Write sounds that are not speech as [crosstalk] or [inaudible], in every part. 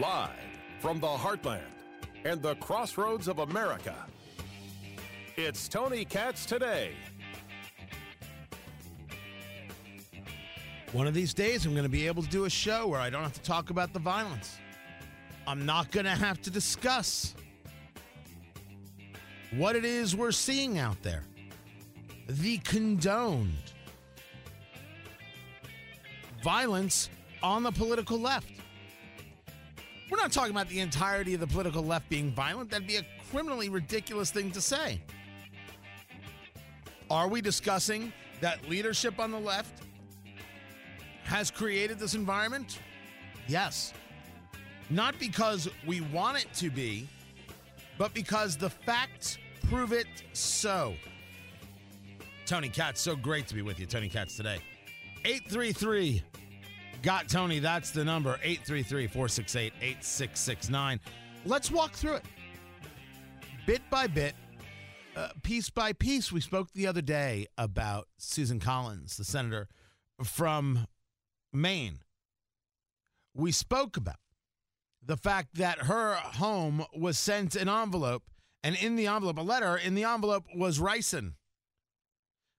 Live from the heartland and the crossroads of America, it's Tony Katz today. One of these days, I'm going to be able to do a show where I don't have to talk about the violence. I'm not going to have to discuss what it is we're seeing out there. The condoned violence on the political left. Not talking about the entirety of the political left being violent. That'd be a criminally ridiculous thing to say. Are we discussing that leadership on the left has created this environment? Yes. Not because we want it to be, but because the facts prove it so. Tony Katz, so great to be with you. Tony Katz today. 833 Got Tony. That's the number 833 468 8669. Let's walk through it bit by bit, uh, piece by piece. We spoke the other day about Susan Collins, the senator from Maine. We spoke about the fact that her home was sent an envelope, and in the envelope, a letter in the envelope was ricin.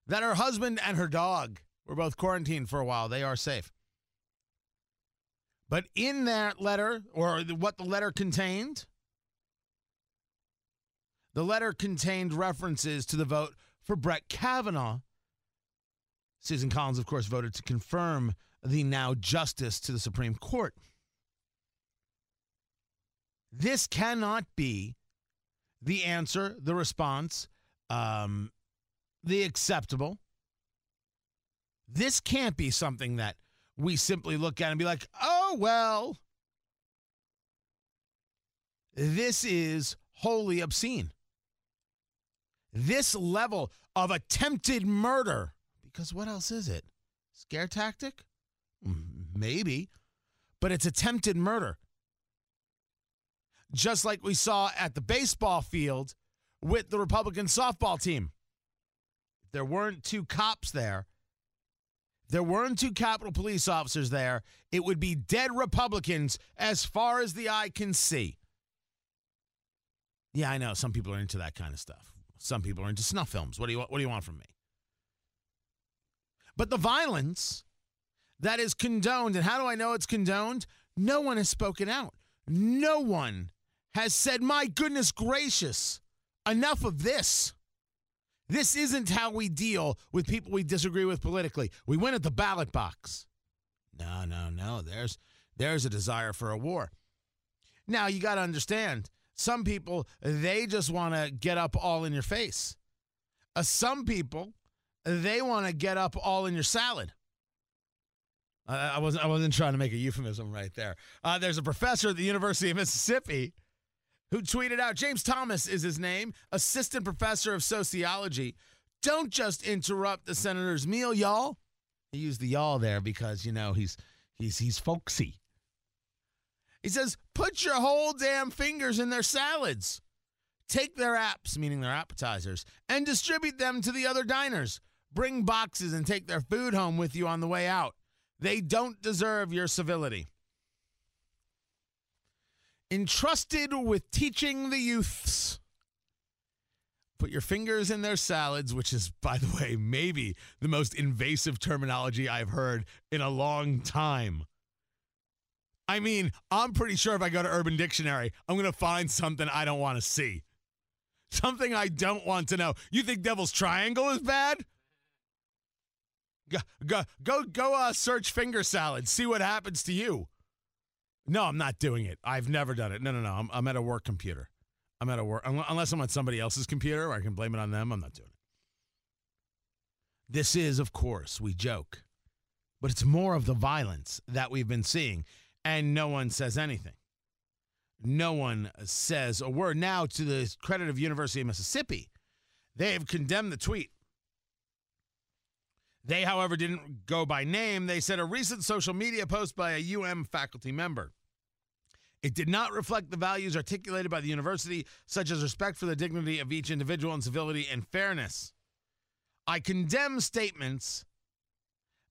That her husband and her dog were both quarantined for a while. They are safe. But in that letter, or what the letter contained, the letter contained references to the vote for Brett Kavanaugh. Susan Collins, of course, voted to confirm the now justice to the Supreme Court. This cannot be the answer, the response, um, the acceptable. This can't be something that we simply look at and be like, oh, well. This is wholly obscene. This level of attempted murder, because what else is it? Scare tactic? Maybe, but it's attempted murder. Just like we saw at the baseball field with the Republican softball team. There weren't two cops there there weren't two Capitol police officers there, it would be dead Republicans as far as the eye can see. Yeah, I know some people are into that kind of stuff. Some people are into snuff films. What do you what do you want from me? But the violence that is condoned, and how do I know it's condoned? No one has spoken out. No one has said, "My goodness gracious, enough of this." This isn't how we deal with people we disagree with politically. We win at the ballot box. No, no, no. There's there's a desire for a war. Now you got to understand, some people they just want to get up all in your face. Uh, some people they want to get up all in your salad. I wasn't I wasn't trying to make a euphemism right there. Uh, there's a professor at the University of Mississippi who tweeted out James Thomas is his name, assistant professor of sociology. Don't just interrupt the senator's meal, y'all. He used the y'all there because, you know, he's he's he's folksy. He says, put your whole damn fingers in their salads. Take their apps, meaning their appetizers, and distribute them to the other diners. Bring boxes and take their food home with you on the way out. They don't deserve your civility entrusted with teaching the youths. Put your fingers in their salads, which is, by the way, maybe the most invasive terminology I've heard in a long time. I mean, I'm pretty sure if I go to Urban Dictionary, I'm going to find something I don't want to see. Something I don't want to know. You think Devil's Triangle is bad? Go, go, go, go uh, search finger salad. See what happens to you. No, I'm not doing it. I've never done it. No, no, no. I'm, I'm at a work computer. I'm at a work unless I'm on somebody else's computer or I can blame it on them. I'm not doing it. This is, of course, we joke, but it's more of the violence that we've been seeing, and no one says anything. No one says a word. Now, to the credit of University of Mississippi, they have condemned the tweet. They, however, didn't go by name. They said a recent social media post by a UM faculty member. It did not reflect the values articulated by the university, such as respect for the dignity of each individual and civility and fairness. I condemn statements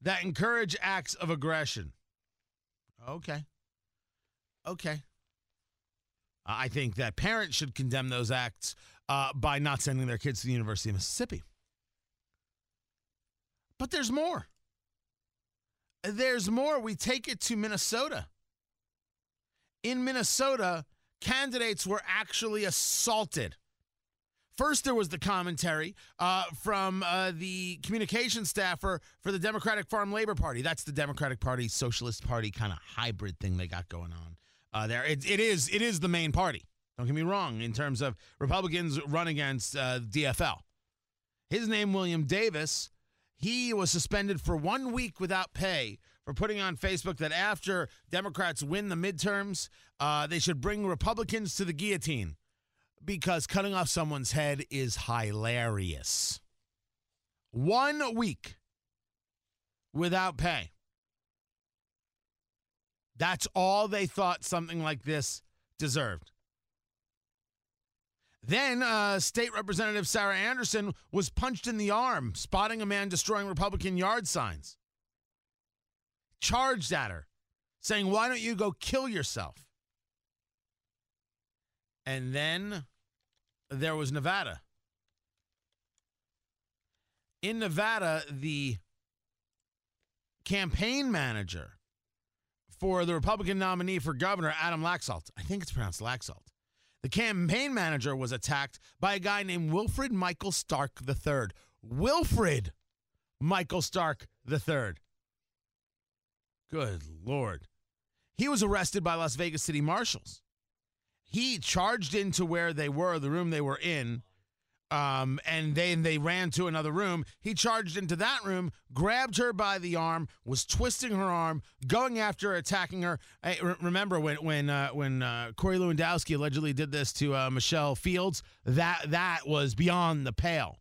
that encourage acts of aggression. Okay. Okay. I think that parents should condemn those acts uh, by not sending their kids to the University of Mississippi. But there's more. There's more. We take it to Minnesota. In Minnesota, candidates were actually assaulted. First, there was the commentary uh, from uh, the communication staffer for the Democratic Farm Labor Party. That's the Democratic Party Socialist Party kind of hybrid thing they got going on uh, there. It, it is it is the main party. Don't get me wrong. In terms of Republicans run against uh, DFL, his name William Davis. He was suspended for one week without pay for putting on Facebook that after Democrats win the midterms, uh, they should bring Republicans to the guillotine because cutting off someone's head is hilarious. One week without pay. That's all they thought something like this deserved. Then uh, State Representative Sarah Anderson was punched in the arm, spotting a man destroying Republican yard signs. Charged at her, saying, Why don't you go kill yourself? And then there was Nevada. In Nevada, the campaign manager for the Republican nominee for governor, Adam Laxalt, I think it's pronounced Laxalt, the campaign manager was attacked by a guy named Wilfred Michael Stark III. Wilfred Michael Stark III. Good Lord. He was arrested by Las Vegas City Marshals he charged into where they were, the room they were in, um, and then they ran to another room. He charged into that room, grabbed her by the arm, was twisting her arm, going after her, attacking her. Hey, re- remember when when uh, when uh, Corey Lewandowski allegedly did this to uh, Michelle Fields? That that was beyond the pale.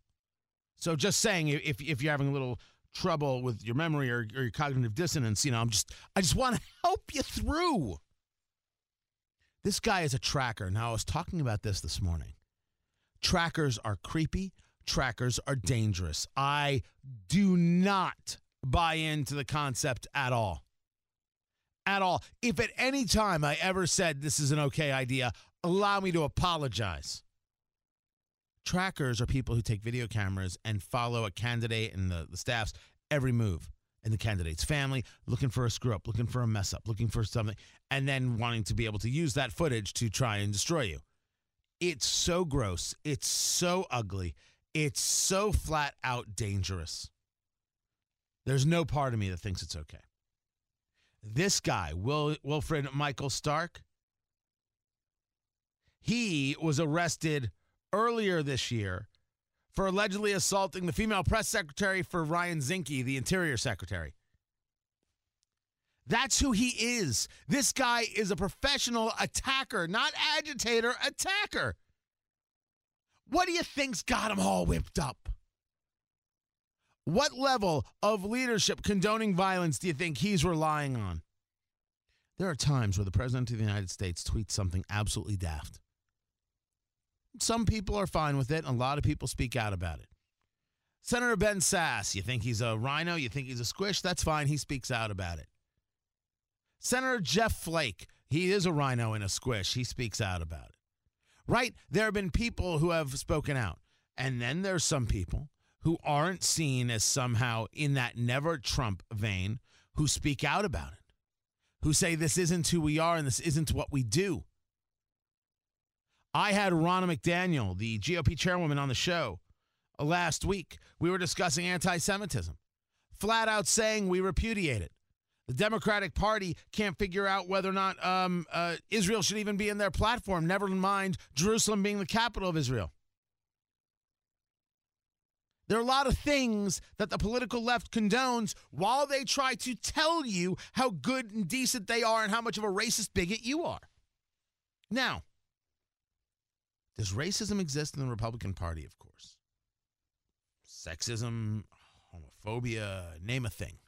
So just saying, if if you're having a little trouble with your memory or, or your cognitive dissonance, you know, I'm just I just want to [laughs] help you through. This guy is a tracker. Now, I was talking about this this morning. Trackers are creepy, trackers are dangerous. I do not buy into the concept at all. At all. If at any time I ever said this is an okay idea, allow me to apologize. Trackers are people who take video cameras and follow a candidate and the, the staff's every move and the candidate's family, looking for a screw up, looking for a mess up, looking for something, and then wanting to be able to use that footage to try and destroy you. It's so gross. It's so ugly. It's so flat out dangerous. There's no part of me that thinks it's okay. This guy, Will, Wilfred Michael Stark, he was arrested earlier this year for allegedly assaulting the female press secretary for Ryan Zinke, the interior secretary. That's who he is. This guy is a professional attacker, not agitator, attacker. What do you think's got him all whipped up? What level of leadership condoning violence do you think he's relying on? There are times where the President of the United States tweets something absolutely daft. Some people are fine with it. and A lot of people speak out about it. Senator Ben Sasse, you think he's a RINO? You think he's a squish? That's fine. He speaks out about it. Senator Jeff Flake, he is a RINO in a squish. He speaks out about it. Right? There have been people who have spoken out. And then there's some people who aren't seen as somehow in that never Trump vein who speak out about it, who say this isn't who we are and this isn't what we do. I had Ronna McDaniel, the GOP chairwoman, on the show last week. We were discussing anti Semitism, flat out saying we repudiate it. The Democratic Party can't figure out whether or not um, uh, Israel should even be in their platform, never mind Jerusalem being the capital of Israel. There are a lot of things that the political left condones while they try to tell you how good and decent they are and how much of a racist bigot you are. Now, does racism exist in the Republican Party? Of course. Sexism, homophobia, name a thing.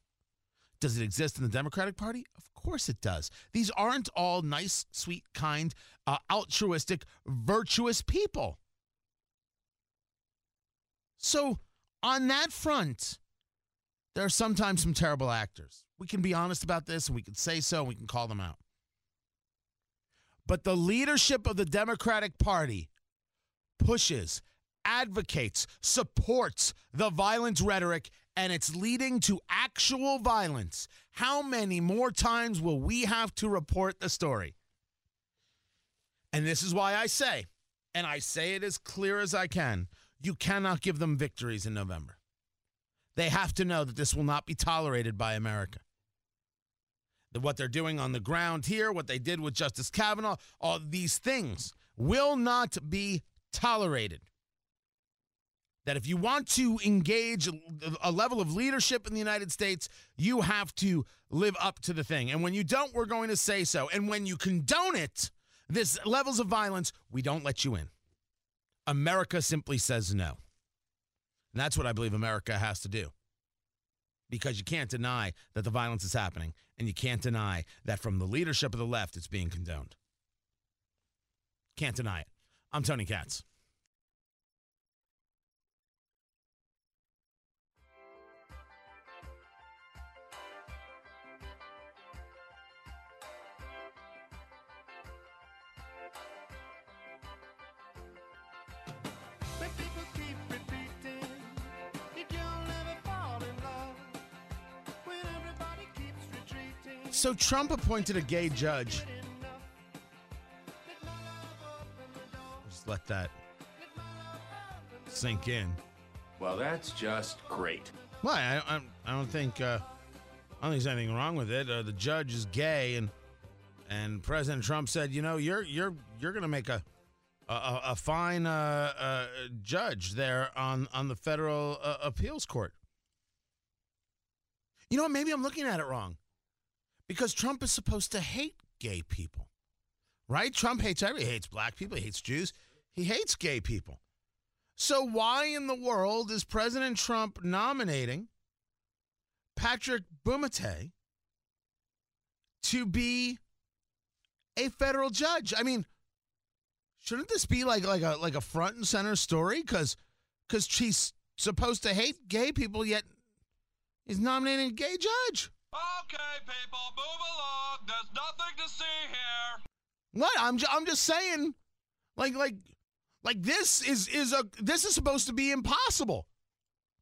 Does it exist in the Democratic Party? Of course it does. These aren't all nice, sweet, kind, uh, altruistic, virtuous people. So, on that front, there are sometimes some terrible actors. We can be honest about this and we can say so and we can call them out. But the leadership of the Democratic Party pushes, advocates, supports the violent rhetoric, and it's leading to actual violence. How many more times will we have to report the story? And this is why I say, and I say it as clear as I can you cannot give them victories in November. They have to know that this will not be tolerated by America. That what they're doing on the ground here, what they did with Justice Kavanaugh, all these things will not be tolerated. That if you want to engage a level of leadership in the United States, you have to live up to the thing. And when you don't, we're going to say so. And when you condone it, this levels of violence, we don't let you in. America simply says no. And that's what I believe America has to do. Because you can't deny that the violence is happening, and you can't deny that from the leadership of the left, it's being condoned. Can't deny it. I'm Tony Katz. So Trump appointed a gay judge. Just let that sink in. Well, that's just great. Well, I, I, I don't think uh, I don't think there's anything wrong with it. Uh, the judge is gay, and and President Trump said, you know, you're you're you're going to make a a, a fine uh, uh, judge there on on the federal uh, appeals court. You know what? Maybe I'm looking at it wrong because Trump is supposed to hate gay people, right? Trump hates every he hates black people, he hates Jews, he hates gay people. So why in the world is President Trump nominating Patrick Bumatay to be a federal judge? I mean, shouldn't this be like like a like a front and center story? Because because she's supposed to hate gay people, yet he's nominating a gay judge. Okay, people, move along. There's nothing to see here. What? I'm ju- I'm just saying, like like like this is is a this is supposed to be impossible.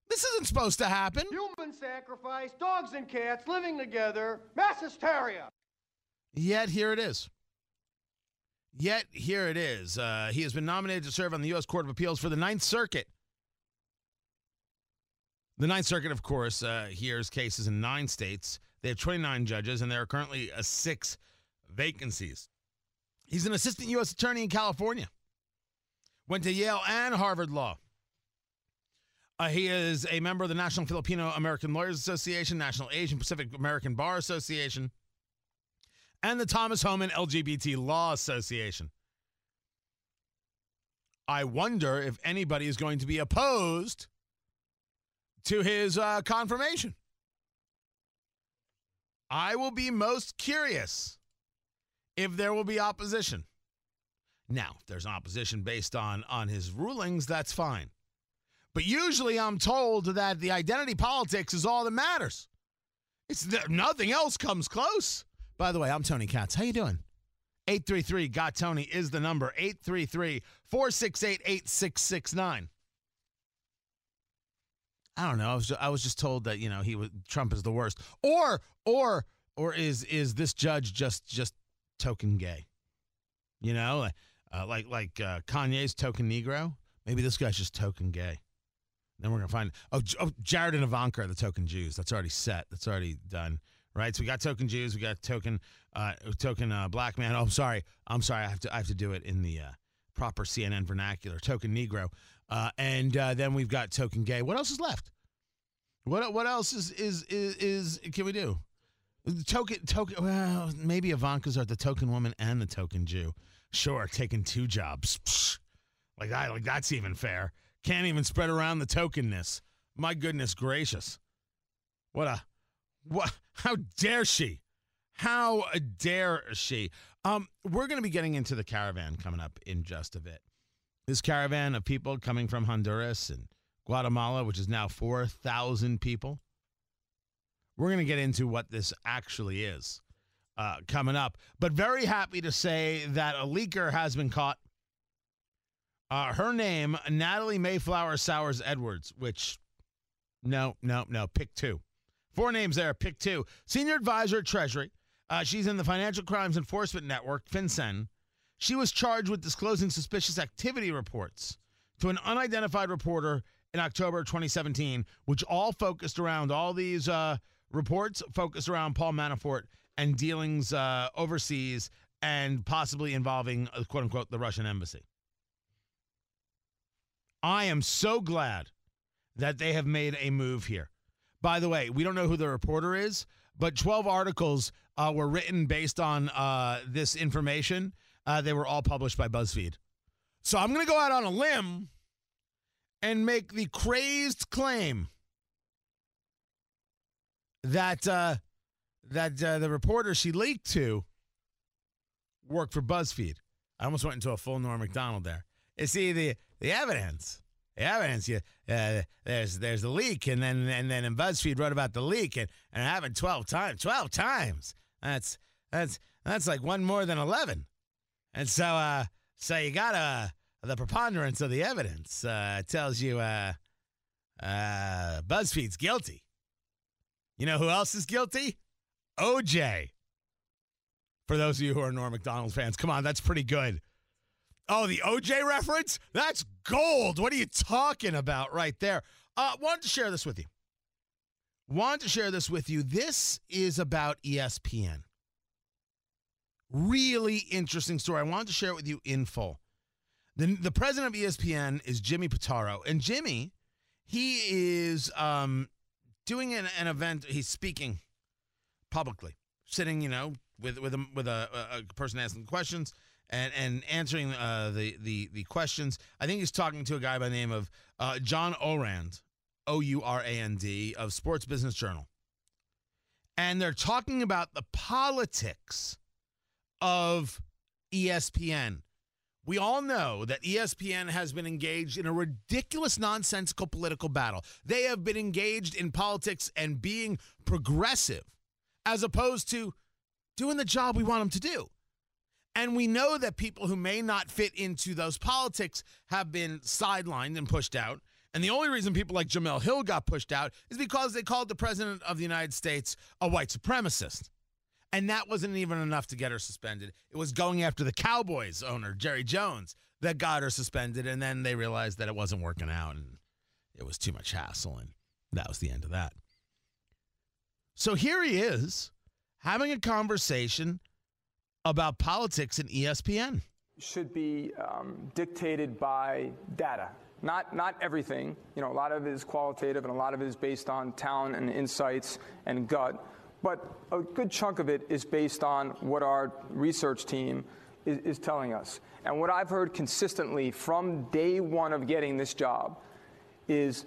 This isn't supposed to happen. Human sacrifice, dogs and cats living together, mass hysteria. Yet here it is. Yet here it is. Uh, he has been nominated to serve on the U.S. Court of Appeals for the Ninth Circuit. The Ninth Circuit, of course, uh, hears cases in nine states. They have 29 judges, and there are currently uh, six vacancies. He's an assistant U.S. attorney in California. Went to Yale and Harvard Law. Uh, he is a member of the National Filipino American Lawyers Association, National Asian Pacific American Bar Association, and the Thomas Homann LGBT Law Association. I wonder if anybody is going to be opposed to his uh, confirmation. I will be most curious if there will be opposition. Now, if there's opposition based on on his rulings, that's fine. But usually I'm told that the identity politics is all that matters. It's nothing else comes close. By the way, I'm Tony Katz. How you doing? 833 got Tony is the number 833 468 8669. I don't know. I was just, I was just told that you know he was Trump is the worst, or or or is is this judge just just token gay? You know, uh, like like uh, Kanye's token Negro. Maybe this guy's just token gay. Then we're gonna find oh, oh Jared and Ivanka are the token Jews. That's already set. That's already done. Right. So we got token Jews. We got token uh, token uh, black man. Oh, I'm sorry. I'm sorry. I have to I have to do it in the uh, proper CNN vernacular. Token Negro. Uh, and uh, then we've got token gay. What else is left? What what else is is is, is can we do? Token token. Well, maybe Ivanka's are the token woman and the token Jew. Sure, taking two jobs. Psh, like that. Like that's even fair. Can't even spread around the tokenness. My goodness gracious. What a what? How dare she? How dare she? Um, we're going to be getting into the caravan coming up in just a bit. This caravan of people coming from Honduras and Guatemala, which is now 4,000 people. We're going to get into what this actually is. uh, coming up. But very happy to say that a leaker has been caught. Uh, her name, Natalie Mayflower Sours Edwards, which, no, no, no, pick two. Four names there, pick two. Senior advisor at Treasury. Uh, she's in the Financial Crimes Enforcement Network, FinCEN. She was charged with disclosing suspicious activity reports to an unidentified reporter in October 2017, which all focused around all these uh, reports focused around Paul Manafort and dealings uh, overseas and possibly involving, uh, quote unquote, the Russian embassy. I am so glad that they have made a move here. By the way, we don't know who the reporter is, but 12 articles uh, were written based on uh, this information. Uh, they were all published by BuzzFeed. So I'm going to go out on a limb and make the crazed claim that uh, that uh, the reporter she leaked to worked for BuzzFeed. I almost went into a full Norm Macdonald there. You see the the evidence, the evidence. You uh, there's there's the leak, and then and then in BuzzFeed wrote about the leak, and and it happened twelve times. Twelve times. That's that's that's like one more than eleven. And so uh so you got uh the preponderance of the evidence uh tells you uh uh BuzzFeed's guilty. You know who else is guilty? OJ. For those of you who are Norm Macdonald fans, come on, that's pretty good. Oh, the OJ reference? That's gold. What are you talking about right there? Uh, wanted to share this with you. Want to share this with you. This is about ESPN. Really interesting story. I wanted to share it with you in full. The, the president of ESPN is Jimmy Pitaro. And Jimmy, he is um, doing an, an event. He's speaking publicly, sitting, you know, with with a, with a, a person asking questions and and answering uh, the the the questions. I think he's talking to a guy by the name of uh, John Ourand, O U R A N D of Sports Business Journal, and they're talking about the politics of ESPN. We all know that ESPN has been engaged in a ridiculous, nonsensical political battle. They have been engaged in politics and being progressive as opposed to doing the job we want them to do. And we know that people who may not fit into those politics have been sidelined and pushed out. And the only reason people like Jemele Hill got pushed out is because they called the president of the United States a white supremacist. And that wasn't even enough to get her suspended. It was going after the Cowboys owner, Jerry Jones, that got her suspended. And then they realized that it wasn't working out and it was too much hassle. And that was the end of that. So here he is having a conversation about politics E ESPN. should be um, dictated by data. Not, not everything. You know, a lot of it is qualitative and a lot of it is based on talent and insights and gut. But a good chunk of it is based on what our research team is, is telling us. And what I've heard consistently from day one of getting this job is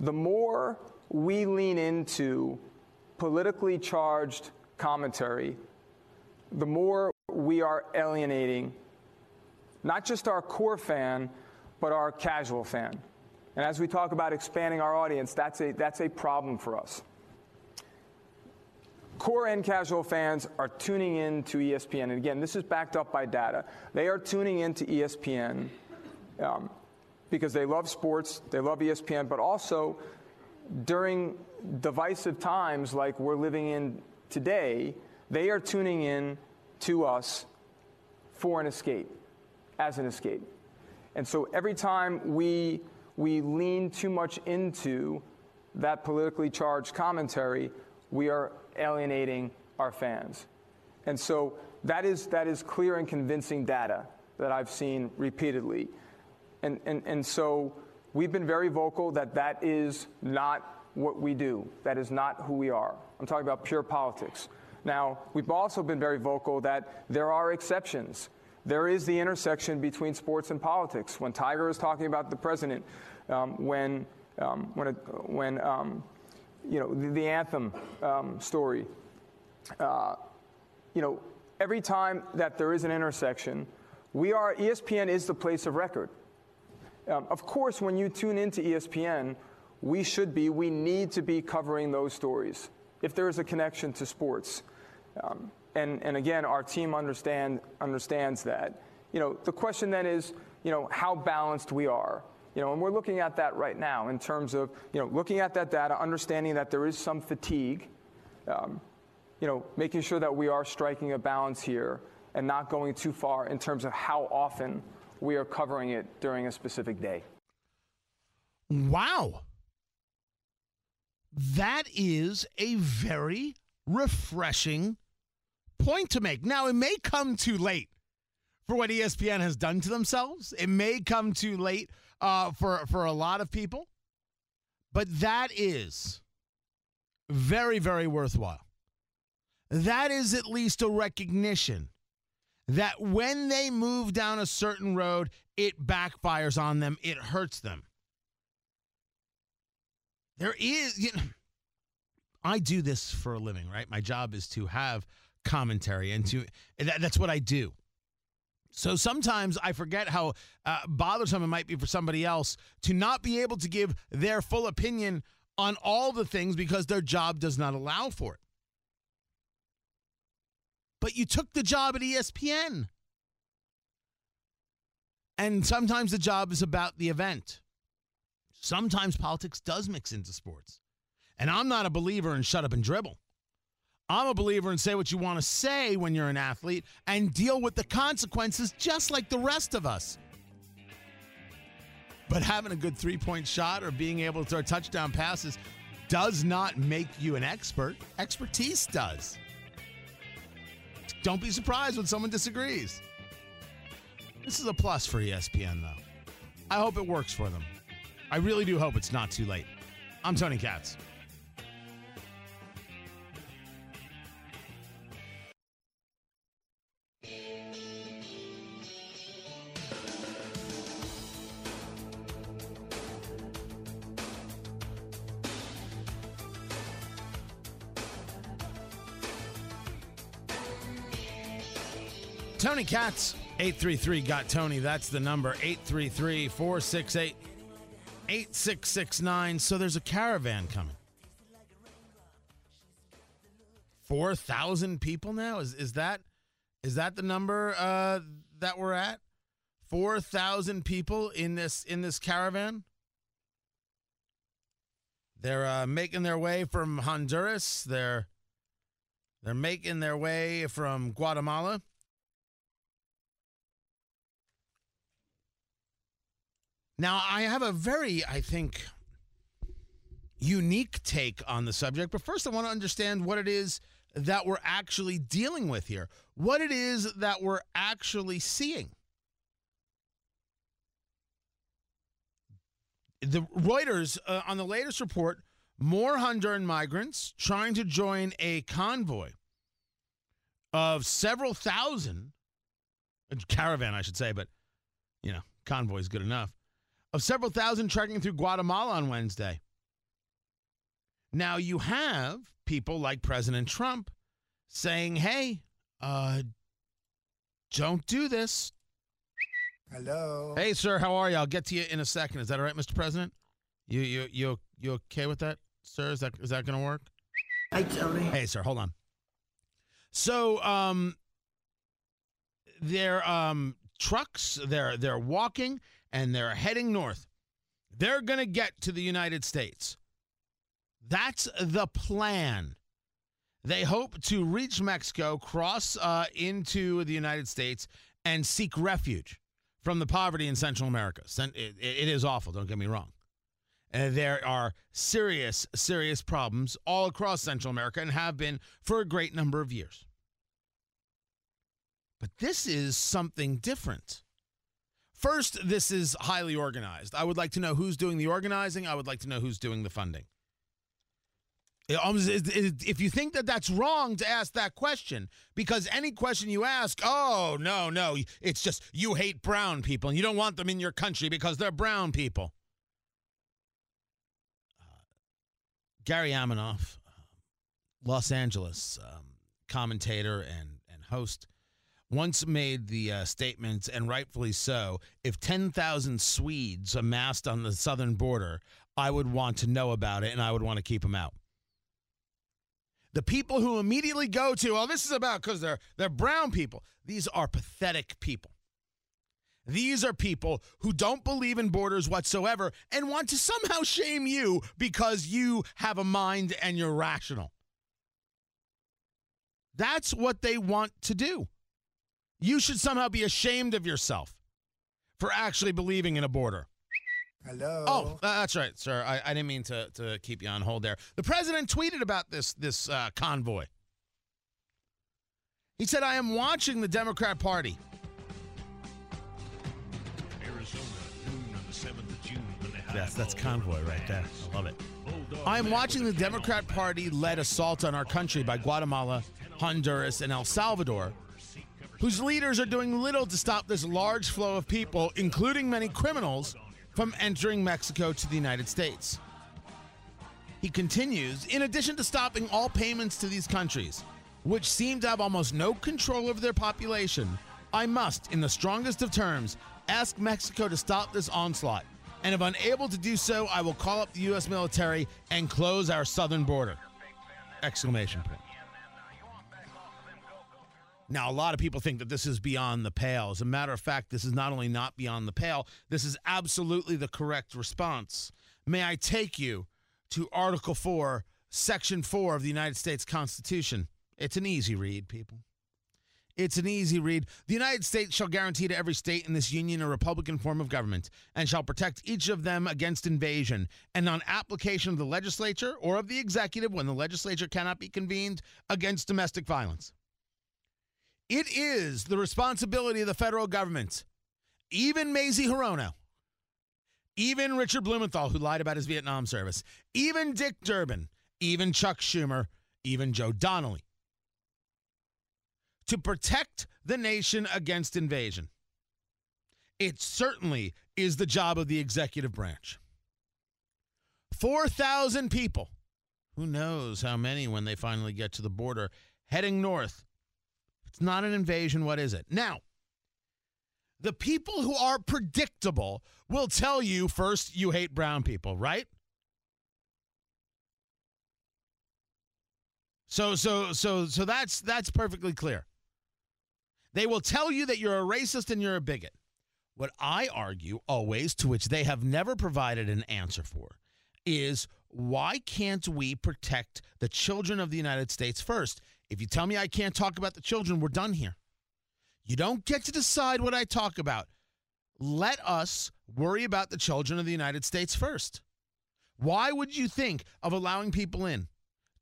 the more we lean into politically charged commentary, the more we are alienating not just our core fan, but our casual fan. And as we talk about expanding our audience, that's a, that's a problem for us. Core and casual fans are tuning in to ESPN. And again, this is backed up by data. They are tuning in to ESPN um, because they love sports, they love ESPN, but also during divisive times like we're living in today, they are tuning in to us for an escape, as an escape. And so every time we, we lean too much into that politically charged commentary, we are alienating our fans. And so that is, that is clear and convincing data that I've seen repeatedly. And, and, and so we've been very vocal that that is not what we do. That is not who we are. I'm talking about pure politics. Now, we've also been very vocal that there are exceptions. There is the intersection between sports and politics. When Tiger is talking about the president, um, when, um, when, it, when um, you know, the, the anthem um, story, uh, you know, every time that there is an intersection, we are, ESPN is the place of record. Um, of course, when you tune into ESPN, we should be, we need to be covering those stories if there is a connection to sports. Um, and, and again, our team understand, understands that. You know, the question then is, you know, how balanced we are. You know, and we're looking at that right now in terms of, you know, looking at that data, understanding that there is some fatigue, um, you know, making sure that we are striking a balance here and not going too far in terms of how often we are covering it during a specific day. Wow. That is a very refreshing point to make. Now, it may come too late for what ESPN has done to themselves. It may come too late uh, for for a lot of people, but that is very very worthwhile. That is at least a recognition that when they move down a certain road, it backfires on them. It hurts them. There is, you know, I do this for a living, right? My job is to have commentary and to that, that's what I do. So sometimes I forget how uh, bothersome it might be for somebody else to not be able to give their full opinion on all the things because their job does not allow for it. But you took the job at ESPN. And sometimes the job is about the event. Sometimes politics does mix into sports. And I'm not a believer in shut up and dribble. I'm a believer in say what you want to say when you're an athlete and deal with the consequences just like the rest of us. But having a good three point shot or being able to throw touchdown passes does not make you an expert. Expertise does. Don't be surprised when someone disagrees. This is a plus for ESPN, though. I hope it works for them. I really do hope it's not too late. I'm Tony Katz. Katz, 833 got Tony. That's the number 833 468 8669. So there's a caravan coming. 4,000 people now? Is is that is that the number uh, that we're at? 4,000 people in this in this caravan? They're uh, making their way from Honduras. They're they're making their way from Guatemala. Now, I have a very, I think, unique take on the subject, but first I want to understand what it is that we're actually dealing with here, what it is that we're actually seeing. The Reuters, uh, on the latest report, more Honduran migrants trying to join a convoy of several thousand, caravan, I should say, but, you know, convoy is good enough of several thousand trekking through Guatemala on Wednesday. Now, you have people like President Trump saying, hey, uh, don't do this. Hello. Hey, sir, how are you? I'll get to you in a second. Is that all right, Mr. President? You you you you okay with that, sir? Is that is that going to work? Hi, Tony. Hey, sir, hold on. So, um, their um trucks, they're they're walking and they're heading north. They're going to get to the United States. That's the plan. They hope to reach Mexico, cross uh, into the United States, and seek refuge from the poverty in Central America. It, is awful, don't get me wrong. And there are serious, serious problems all across Central America and have been for a great number of years. But this is something different. First, this is highly organized. I would like to know who's doing the organizing. I would like to know who's doing the funding. If you think that that's wrong to ask that question, because any question you ask, oh, no, no, it's just you hate brown people and you don't want them in your country because they're brown people. Uh, Gary Aminoff, uh, Los Angeles um, commentator and, and host, once made the uh, statement, and rightfully so if 10,000 Swedes amassed on the southern border, I would want to know about it and I would want to keep them out. The people who immediately go to, oh, this is about because they're they're brown people. These are pathetic people. These are people who don't believe in borders whatsoever and want to somehow shame you because you have a mind and you're rational. That's what they want to do. You should somehow be ashamed of yourself for actually believing in a border. Hello. Oh, uh, that's right, sir. I, I didn't mean to, to keep you on hold there. The president tweeted about this this uh, convoy. He said, "I am watching the Democrat Party." Arizona, noon on the 7th of June Yes, that's convoy right there. I love it. I am watching the with a can on Democrat. Party led assault on our country by Guatemala, Honduras, and El Salvador, whose leaders are doing little to stop this large flow of people, including many criminals, from entering Mexico to the United States. He continues, in addition to stopping all payments to these countries, which seem to have almost no control over their population, I must, in the strongest of terms, ask Mexico to stop this onslaught. And if unable to do so, I will call up the U.S. military and close our southern border. Exclamation point. Now, a lot of people think that this is beyond the pale. As a matter of fact, this is not only not beyond the pale, this is absolutely the correct response. May I take you to Article 4, Section 4 of the United States Constitution? It's an easy read, people. It's an easy read. The United States shall guarantee to every state in this union a republican form of government and shall protect each of them against invasion and on application of the legislature or of the executive when the legislature cannot be convened against domestic violence. It is the responsibility of the federal government, even Mazie Hirono, even Richard Blumenthal, who lied about his Vietnam service, even Dick Durbin, even Chuck Schumer, even Joe Donnelly, to protect the nation against invasion. It certainly is the job of the executive branch. 4,000 people, who knows how many when they finally get to the border, heading north. It's not an invasion. What is it? Now, the people who are predictable will tell you first you hate brown people, right? So so so so that's that's perfectly clear. They will tell you that you're a racist and you're a bigot. What I argue always to which they have never provided an answer for is why can't we protect the children of the United States first? If you tell me I can't talk about the children, we're done here. You don't get to decide what I talk about. Let us worry about the children of the United States first. Why would you think of allowing people in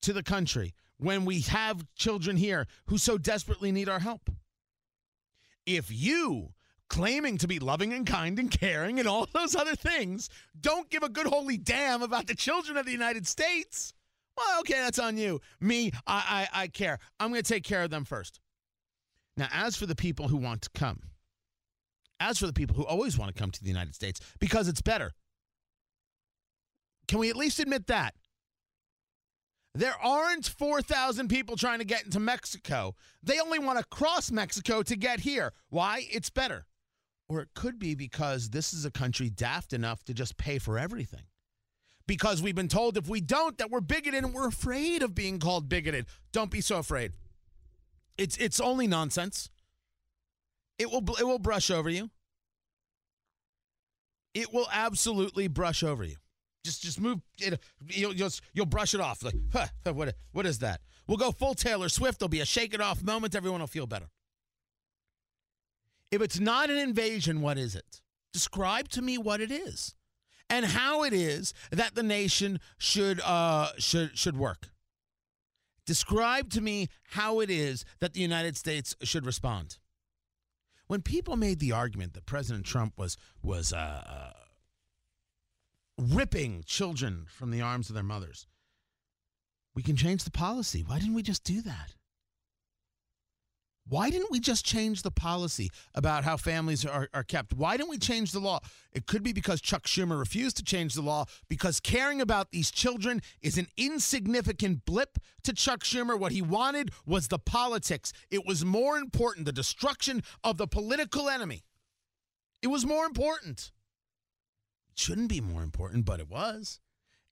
to the country when we have children here who so desperately need our help? If you, claiming to be loving and kind and caring and all [laughs] those other things, don't give a good holy damn about the children of the United States, well, okay, that's on you. Me, I, I, I care. I'm going to take care of them first. Now, as for the people who want to come, as for the people who always want to come to the United States because it's better, can we at least admit that? There aren't 4,000 people trying to get into Mexico. They only want to cross Mexico to get here. Why? It's better. Or it could be because this is a country daft enough to just pay for everything. Because we've been told if we don't, that we're bigoted and we're afraid of being called bigoted. Don't be so afraid. It's it's only nonsense. It will it will brush over you. It will absolutely brush over you. Just just move it. You'll you'll, you'll brush it off. Like, huh, what what is that? We'll go full Taylor Swift. There'll be a shake it off moment. Everyone will feel better. If it's not an invasion, what is it? Describe to me what it is, and how it is that the nation should uh should should work. Describe to me how it is that the United States should respond. When people made the argument that President Trump was was uh, uh, ripping children from the arms of their mothers, we can change the policy. Why didn't we just do that? Why didn't we just change the policy about how families are, are kept? Why didn't we change the law? It could be because Chuck Schumer refused to change the law because caring about these children is an insignificant blip to Chuck Schumer. What he wanted was the politics. It was more important, the destruction of the political enemy. It was more important. It shouldn't be more important, but it was.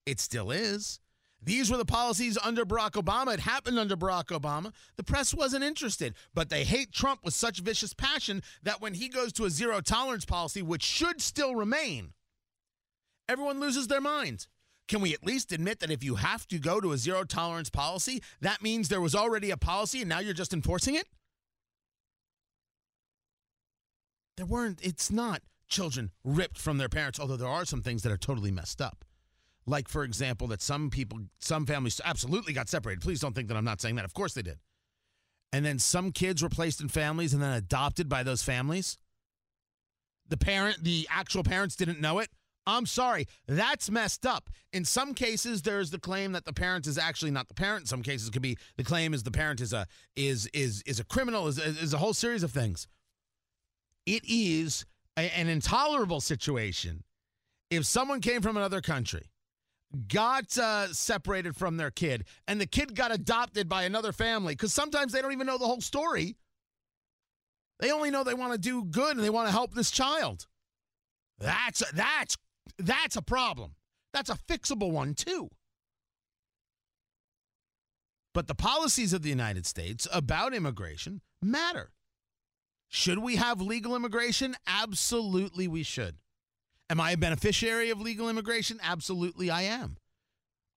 It still is. These were the policies under Barack Obama. It happened under Barack Obama. The press wasn't interested, but they hate Trump with such vicious passion that when he goes to a zero tolerance policy, which should still remain, everyone loses their mind. Can we at least admit that if you have to go to a zero tolerance policy, that means there was already a policy and now you're just enforcing it? There weren't, it's not children ripped from their parents, although there are some things that are totally messed up. Like, for example, that some people, some families absolutely got separated. Please don't think that I'm not saying that. Of course they did. And then some kids were placed in families and then adopted by those families. The parent, the actual parents didn't know it. I'm sorry, that's messed up. In some cases, there's the claim that the parent is actually not the parent. In some cases, could be the claim is the parent is a is is is a criminal. Is is a whole series of things. It is a, an intolerable situation if someone came from another country, got uh, separated from their kid, and the kid got adopted by another family. Because sometimes they don't even know the whole story. They only know they want to do good and they want to help this child. That's that's that's a problem. That's a fixable one, too. But the policies of the United States about immigration matter. Should we have legal immigration? Absolutely, we should. Am I a beneficiary of legal immigration? Absolutely, I am.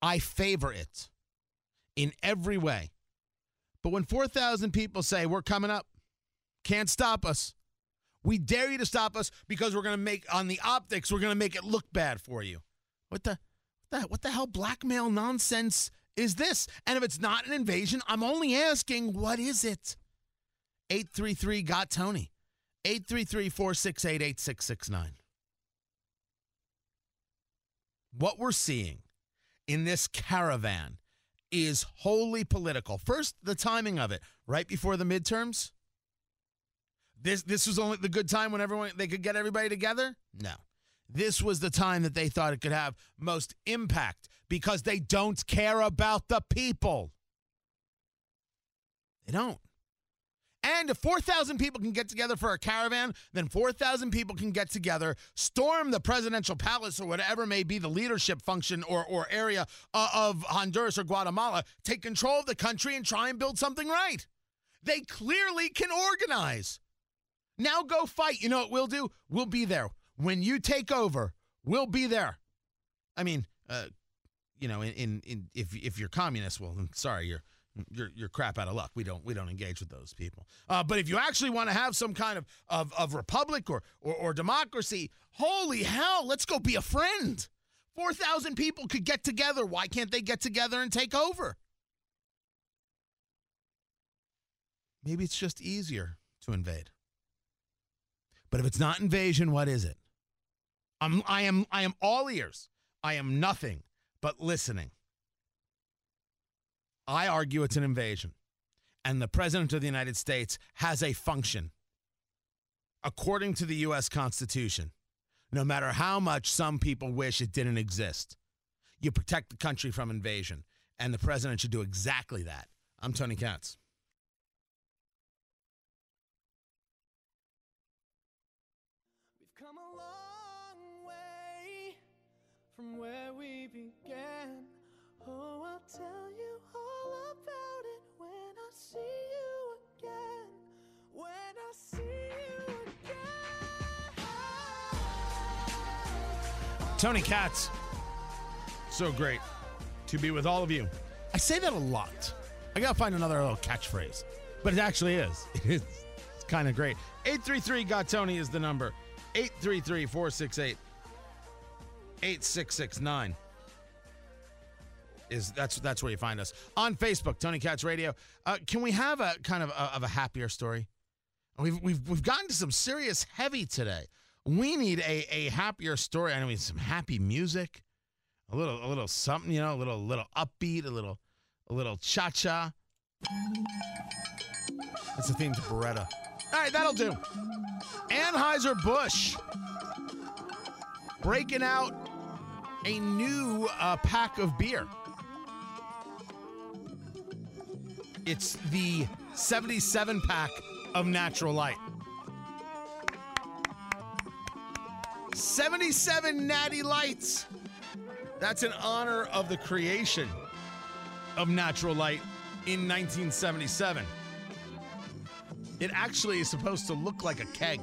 I favor it in every way. But when 4,000 people say, We're coming up, can't stop us, we dare you to stop us because we're going to make on the optics, we're going to make it look bad for you. What the, the what the hell blackmail nonsense is this? And if it's not an invasion, I'm only asking, what is it? 833 got Tony. 833 468 8669. What we're seeing in this caravan is wholly political. First, the timing of it, right before the midterms. This this was only the good time when everyone they could get everybody together? No. This was the time that they thought it could have most impact because they don't care about the people. They don't. And if 4,000 people can get together for a caravan, then 4,000 people can get together, storm the presidential palace or whatever may be the leadership function or, or area uh, of Honduras or Guatemala, take control of the country and try and build something right. They clearly can organize. Now go fight. You know what we'll do? We'll be there. When you take over, we'll be there. I mean, uh, you know, in, in, in if if you're communist, well, I'm sorry, you're you're you're crap out of luck. We don't we don't engage with those people. Uh, but if you actually want to have some kind of, of of republic or, or or democracy, holy hell, let's go be a friend. Four thousand people could get together. Why can't they get together and take over? Maybe it's just easier to invade. But if it's not invasion, what is it? I'm I am I am all ears. I am nothing but listening. I argue it's an invasion. And the President of the United States has a function. According to the U.S. Constitution, no matter how much some people wish it didn't exist, you protect the country from invasion. And the President should do exactly that. I'm Tony Katz. We've come a long way from where we began. Oh, I'll tell you see you again. When I see you again. Tony Katz. So great to be with all of you. I say that a lot. I gotta find another little catchphrase, but it actually is. [laughs] It's, it's kind of great. 833 Got Tony is the number. 833 468 8669 is that's that's where you find us on Facebook, Tony Katz Radio. Uh, can we have a kind of a, of a happier story? We've we've we've gotten to some serious heavy today. We need a a happier story. I need some happy music, a little a little something, you know, a little little upbeat, a little a little cha cha. That's the theme to Baretta. All right, that'll do. Anheuser Busch breaking out a new uh, pack of beer. It's the 77 pack of Natural Light. 77 Natty Lights. That's in honor of the creation of Natural Light in 1977. It actually is supposed to look like a keg.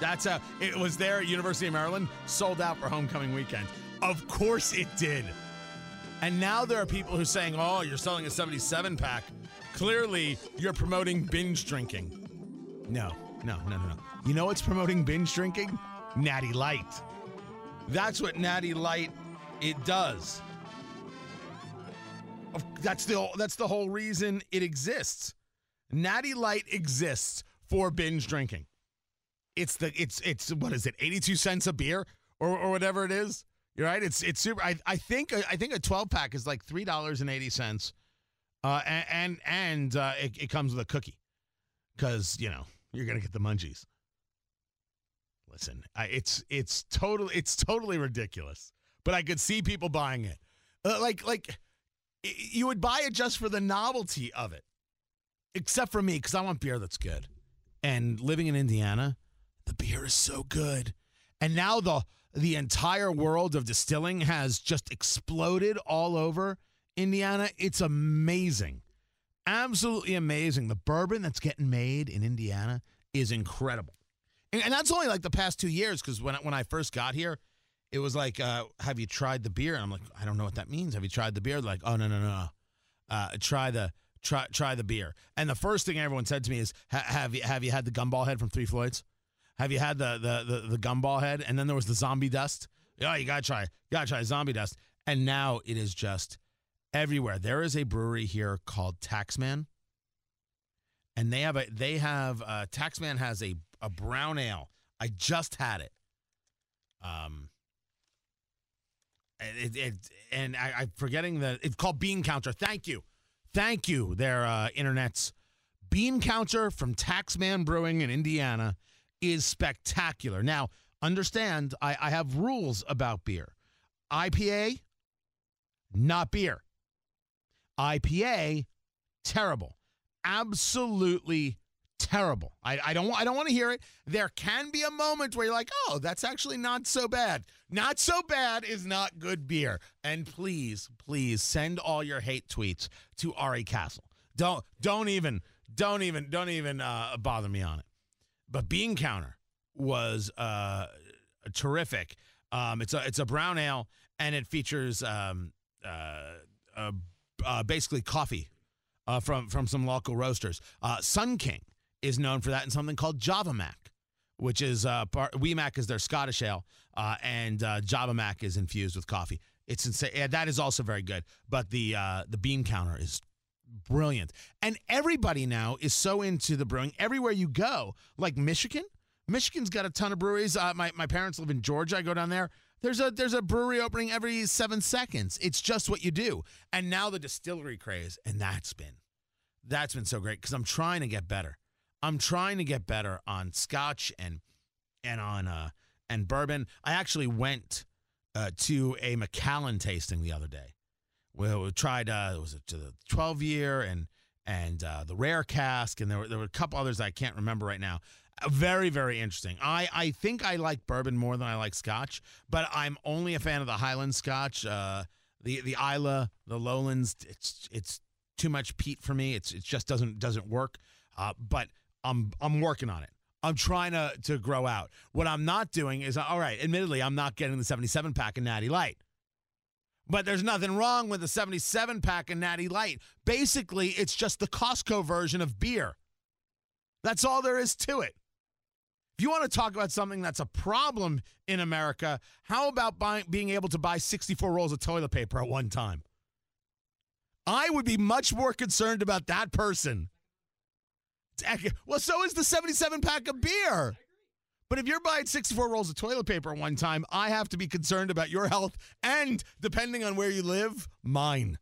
That's a. It was there at University of Maryland, sold out for homecoming weekend. Of course it did. And now there are people who are saying, "Oh, you're selling a 77 pack. Clearly, you're promoting binge drinking." No, no, no, no, no. You know what's promoting binge drinking? Natty Light. That's what Natty Light it does. That's the that's the whole reason it exists. Natty Light exists for binge drinking. It's the it's it's what is it? 82 cents a beer or or whatever it is. You're right. It's it's super I, I think I think a 12 pack is like $3.80. Uh and and, and uh it, it comes with a cookie. Cuz, you know, you're to get the munchies. Listen, I, it's it's totally it's totally ridiculous. But I could see people buying it. Uh, like like you would buy it just for the novelty of it. Except for me cuz I want beer that's good. And living in Indiana, the beer is so good. And now the the entire world of distilling has just exploded all over Indiana. It's amazing. Absolutely amazing. The bourbon that's getting made in Indiana is incredible. And, and that's only like the past two years because when, I- when I first got here, it was like, uh, have you tried the beer? And I'm like, I don't know what that means. Have you tried the beer? Like, oh, no, no, no, no. Uh, try the try try the beer. And the first thing everyone said to me is, have you have you had the gumball head from Three Floyds? Have you had the the the, the gumball head? And then there was the zombie dust. Yeah, you gotta try. You gotta try zombie dust. And now it is just everywhere. There is a brewery here called Taxman, and they have a they have uh, Taxman has a a brown ale. I just had it. Um. It, it, and I, I'm forgetting the. It's called Bean Counter. Thank you, thank you. Their uh, internet's Bean Counter from Taxman Brewing in Indiana is spectacular. Now, understand, I, I have rules about beer. IPA, not beer. IPA, terrible. Absolutely terrible. I, I don't I don't want to hear it. There can be a moment where you're like, oh, that's actually not so bad. Not so bad is not good beer. And please, please send all your hate tweets to Ari Castle. Don't don't even don't even don't even uh, bother me on it. But Bean Counter was uh, terrific. Um, it's a it's a brown ale and it features um, uh, uh, uh, basically coffee uh, from from some local roasters. Uh, Sun King is known for that, and something called Java Mac, which is uh, part, Wee Mac is their Scottish ale, and Java Mac is infused with coffee. It's insane. Yeah, that is also very good. But the the bean counter is brilliant, and everybody now is so into the brewing. Everywhere you go, like Michigan, Michigan's got a ton of breweries. Uh, my my parents live in Georgia. I go down there. There's a there's a brewery opening every seven seconds. It's just what you do. And now the distillery craze, and that's been that's been so great because I'm trying to get better. I'm trying to get better on Scotch and and on uh and bourbon. I actually went uh, to a Macallan tasting the other day. We, we tried uh, was it to the 12 year and and uh, the rare cask, and there were there were a couple others I can't remember right now. Uh, Very very interesting. I I think I like bourbon more than I like Scotch, but I'm only a fan of the Highland Scotch. Uh, the the Islay, the Lowlands. It's it's too much peat for me. It's it just doesn't doesn't work. Uh, but I'm I'm working on it. I'm trying to to grow out. What I'm not doing is all right. Admittedly, I'm not getting the 77 pack of Natty Light. But there's nothing wrong with the 77 pack of Natty Light. Basically, it's just the Costco version of beer. That's all there is to it. If you want to talk about something that's a problem in America, how about buying, being able to buy 64 rolls of toilet paper at one time? I would be much more concerned about that person. Well, so is the 77 pack of beer. But if you're buying 64 rolls of toilet paper at one time, I have to be concerned about your health and, depending on where you live, mine.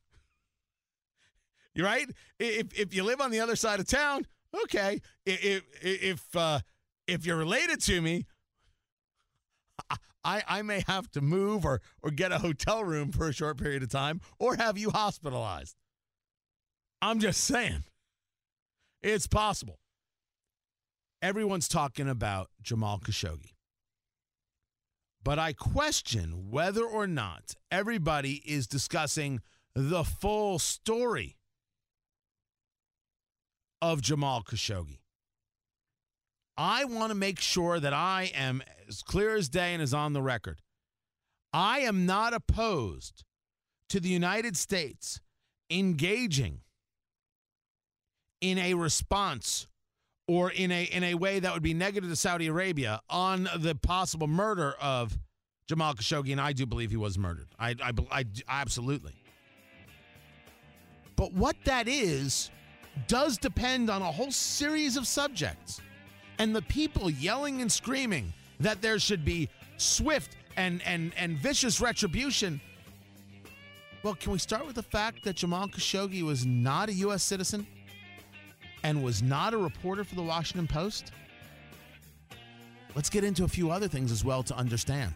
You're right? If, if you live on the other side of town, okay. If, if, if, uh, if you're related to me, I, I may have to move or, or get a hotel room for a short period of time or have you hospitalized. I'm just saying. It's possible. Everyone's talking about Jamal Khashoggi. But I question whether or not everybody is discussing the full story of Jamal Khashoggi. I want to make sure that I am as clear as day and as on the record. I am not opposed to the United States engaging in a response or in a in a way that would be negative to Saudi Arabia on the possible murder of Jamal Khashoggi, and I do believe he was murdered. I, I, I absolutely. But what that is does depend on a whole series of subjects, and the people yelling and screaming that there should be swift and and and vicious retribution. Well, can we start with the fact that Jamal Khashoggi was not a U.S. citizen? And was not a reporter for the Washington Post? Let's get into a few other things as well to understand.